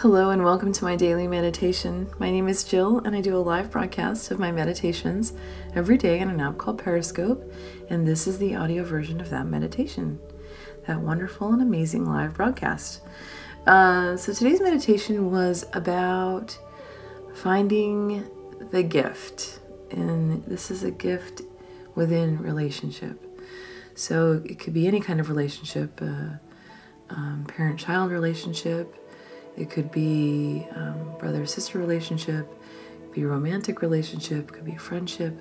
Hello, and welcome to my daily meditation. My name is Jill, and I do a live broadcast of my meditations every day on an app called Periscope. And this is the audio version of that meditation, that wonderful and amazing live broadcast. Uh, so today's meditation was about finding the gift, and this is a gift within relationship. So it could be any kind of relationship, uh, um, parent-child relationship it could be um, brother sister relationship, be a romantic relationship, could be friendship,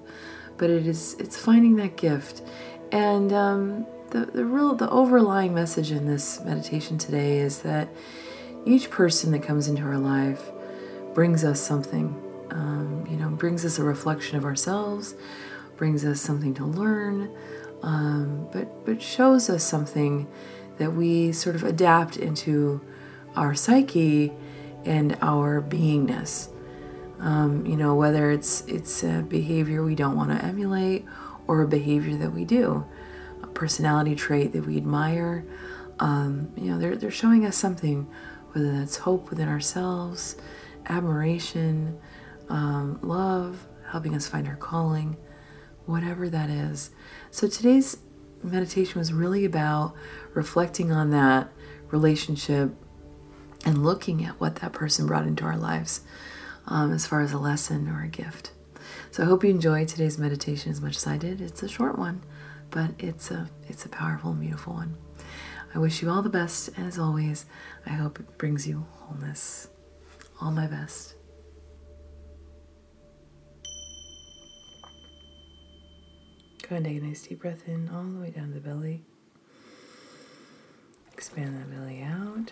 but it is it's finding that gift. And um, the the real the overlying message in this meditation today is that each person that comes into our life brings us something. Um, you know, brings us a reflection of ourselves, brings us something to learn, um, but but shows us something that we sort of adapt into our psyche and our beingness. Um, you know, whether it's it's a behavior we don't want to emulate or a behavior that we do, a personality trait that we admire. Um, you know, they're they're showing us something, whether that's hope within ourselves, admiration, um, love, helping us find our calling, whatever that is. So today's meditation was really about reflecting on that relationship and looking at what that person brought into our lives um, as far as a lesson or a gift. So I hope you enjoyed today's meditation as much as I did. It's a short one, but it's a it's a powerful and beautiful one. I wish you all the best as always. I hope it brings you wholeness. All my best. Go ahead and take a nice deep breath in all the way down the belly. Expand that belly out.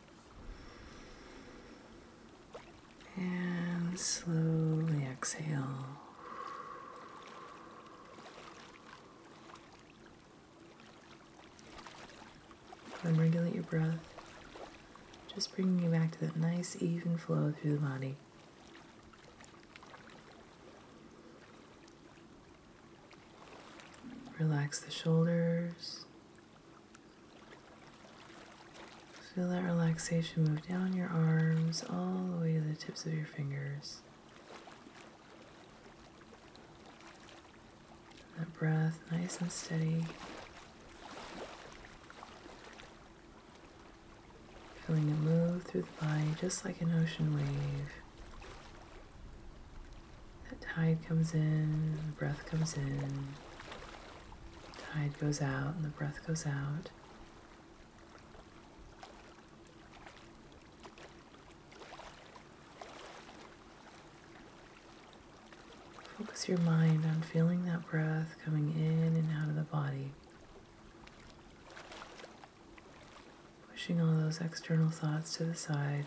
And slowly exhale. And regulate your breath, just bringing you back to that nice, even flow through the body. Relax the shoulders. Feel that relaxation move down your arms all the way to the tips of your fingers. That breath nice and steady. Feeling it move through the body just like an ocean wave. That tide comes in, the breath comes in, tide goes out, and the breath goes out. Your mind on feeling that breath coming in and out of the body. Pushing all those external thoughts to the side.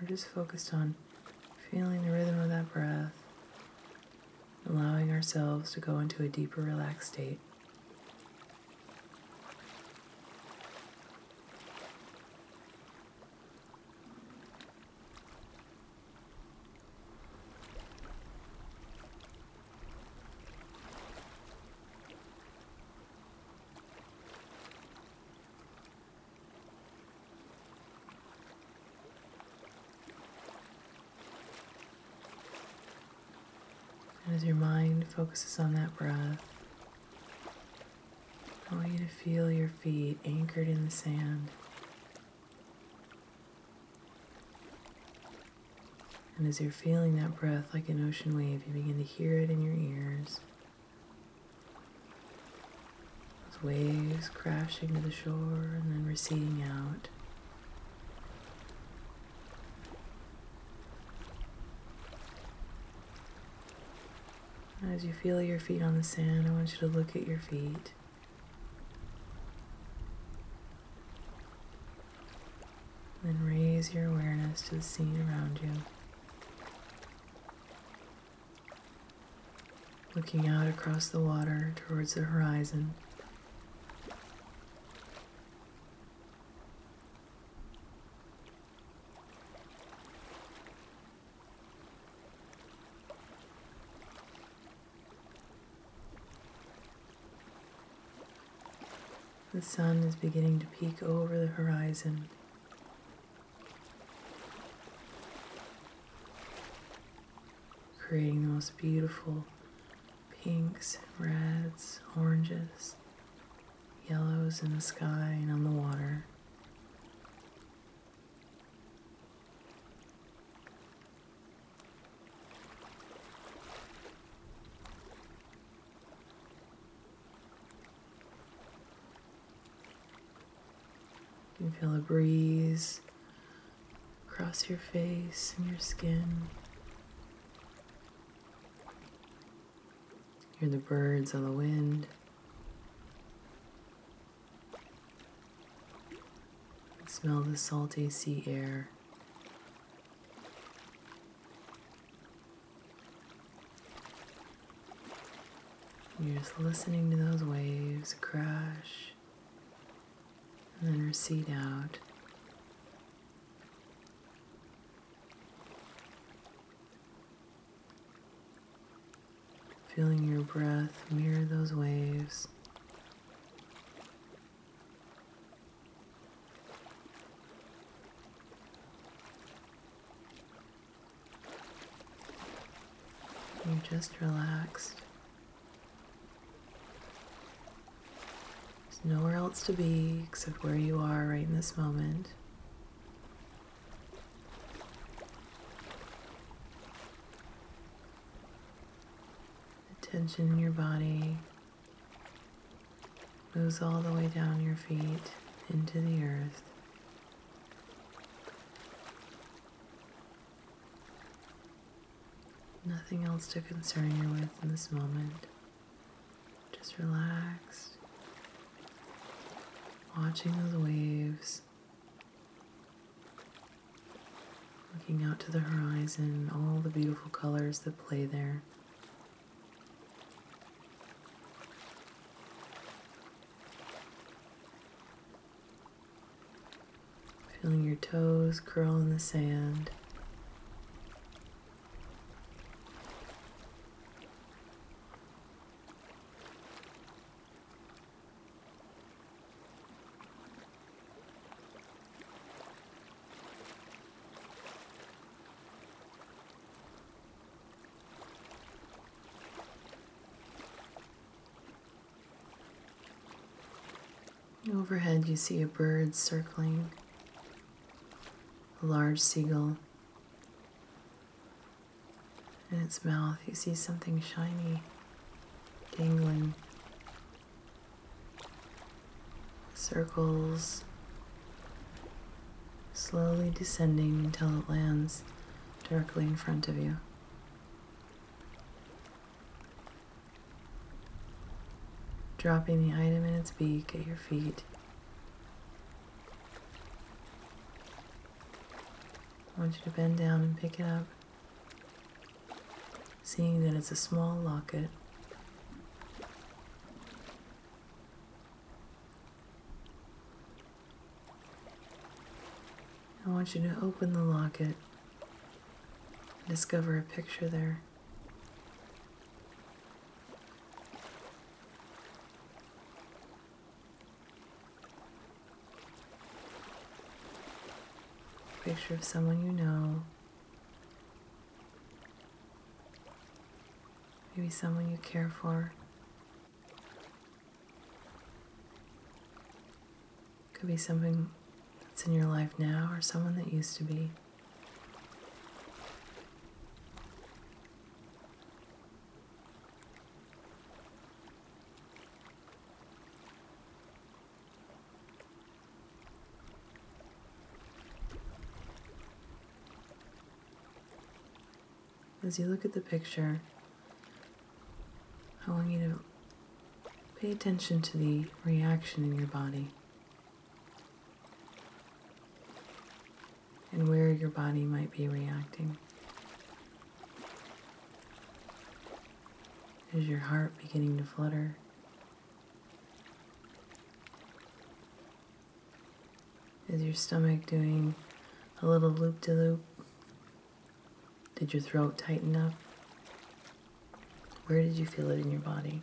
We're just focused on feeling the rhythm of that breath, allowing ourselves to go into a deeper, relaxed state. And as your mind focuses on that breath, I want you to feel your feet anchored in the sand. And as you're feeling that breath like an ocean wave, you begin to hear it in your ears. Those waves crashing to the shore and then receding out. As you feel your feet on the sand, I want you to look at your feet. Then raise your awareness to the scene around you. Looking out across the water towards the horizon. The sun is beginning to peek over the horizon. Creating the most beautiful pinks, reds, oranges, yellows in the sky and on the water. Feel a breeze across your face and your skin. Hear the birds on the wind. Smell the salty sea air. You're just listening to those waves crash and then recede out. Feeling your breath mirror those waves. You're just relaxed. There's nowhere else to be except where you are right in this moment. Tension in your body moves all the way down your feet into the earth. Nothing else to concern you with in this moment. Just relaxed watching those waves, looking out to the horizon, all the beautiful colors that play there. Feeling your toes curl in the sand. Overhead, you see a bird circling, a large seagull. In its mouth, you see something shiny dangling. Circles, slowly descending until it lands directly in front of you. dropping the item in its beak at your feet. I want you to bend down and pick it up, seeing that it's a small locket. I want you to open the locket discover a picture there. Picture of someone you know, maybe someone you care for. Could be something that's in your life now or someone that used to be. As you look at the picture, I want you to pay attention to the reaction in your body and where your body might be reacting. Is your heart beginning to flutter? Is your stomach doing a little loop de loop? Did your throat tighten up? Where did you feel it in your body?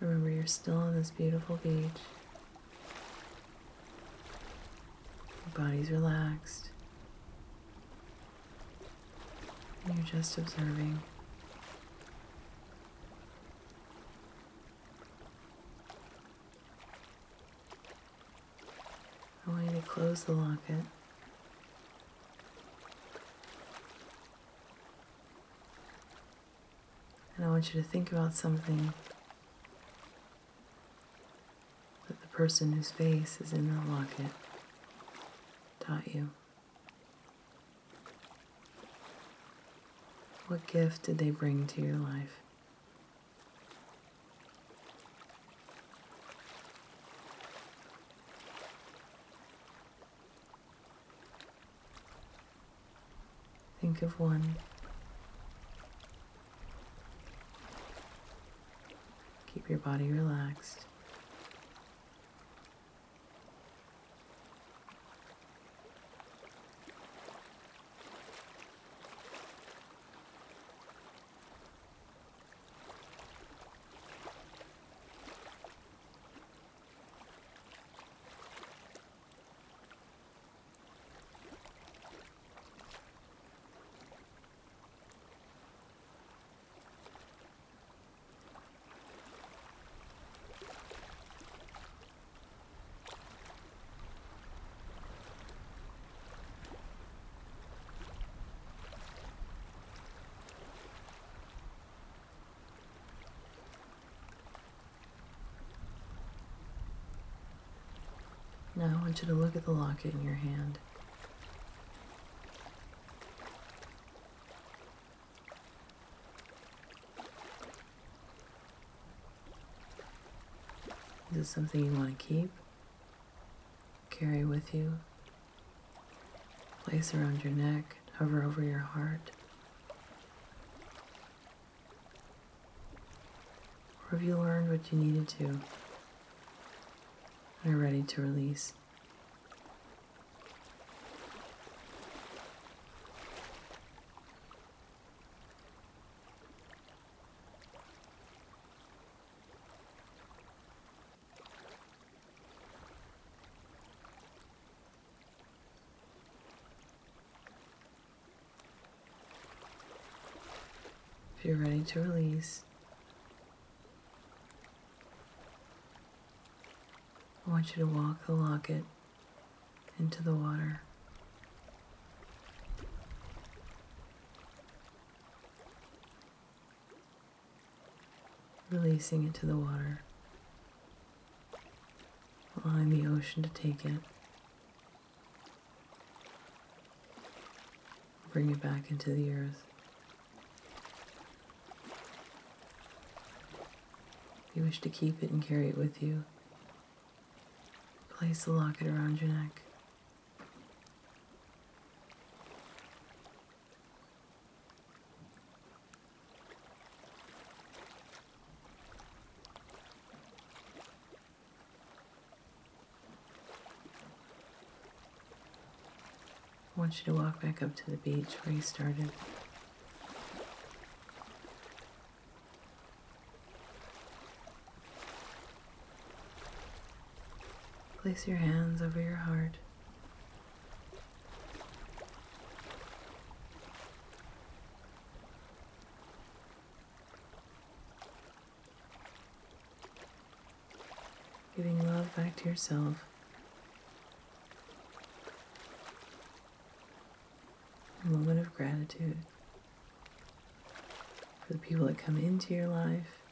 Remember, you're still on this beautiful beach. Your body's relaxed. And you're just observing. I want you to the locket. And I want you to think about something that the person whose face is in the locket taught you. What gift did they bring to your life? Think of one. Keep your body relaxed. Now I want you to look at the locket in your hand. Is it something you want to keep? Carry with you? Place around your neck, hover over your heart? Or have you learned what you needed to are ready to release? If you're ready to release, want you to walk the locket into the water. Releasing it to the water, allowing the ocean to take it. Bring it back into the earth. You wish to keep it and carry it with you, place the locket around your neck. I want you to walk back up to the beach where you started. Place your hands over your heart. Giving love back to yourself. A moment of gratitude for the people that come into your life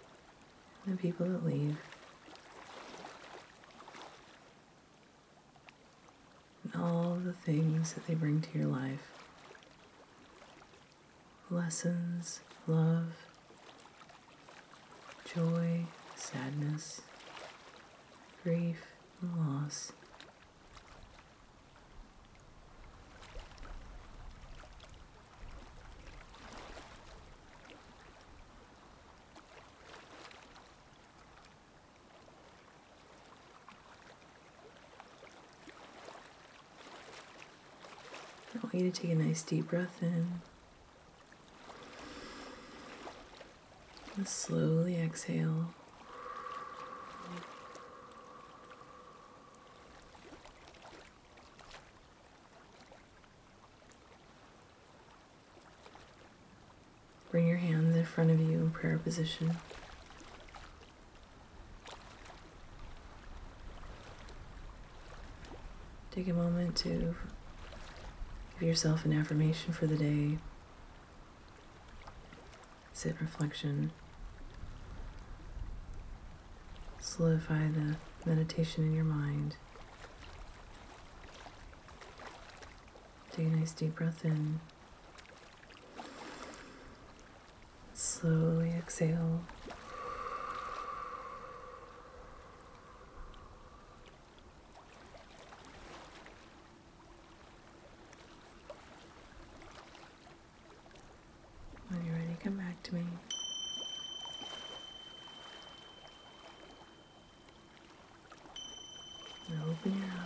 and the people that leave. the things that they bring to your life lessons, love, joy, sadness, grief, and loss. Want you to take a nice deep breath in. And slowly exhale. Bring your hands in front of you in prayer position. Take a moment to give yourself an affirmation for the day. Sit reflection. Solidify the meditation in your mind. Take a nice deep breath in. Slowly exhale. open your eyes.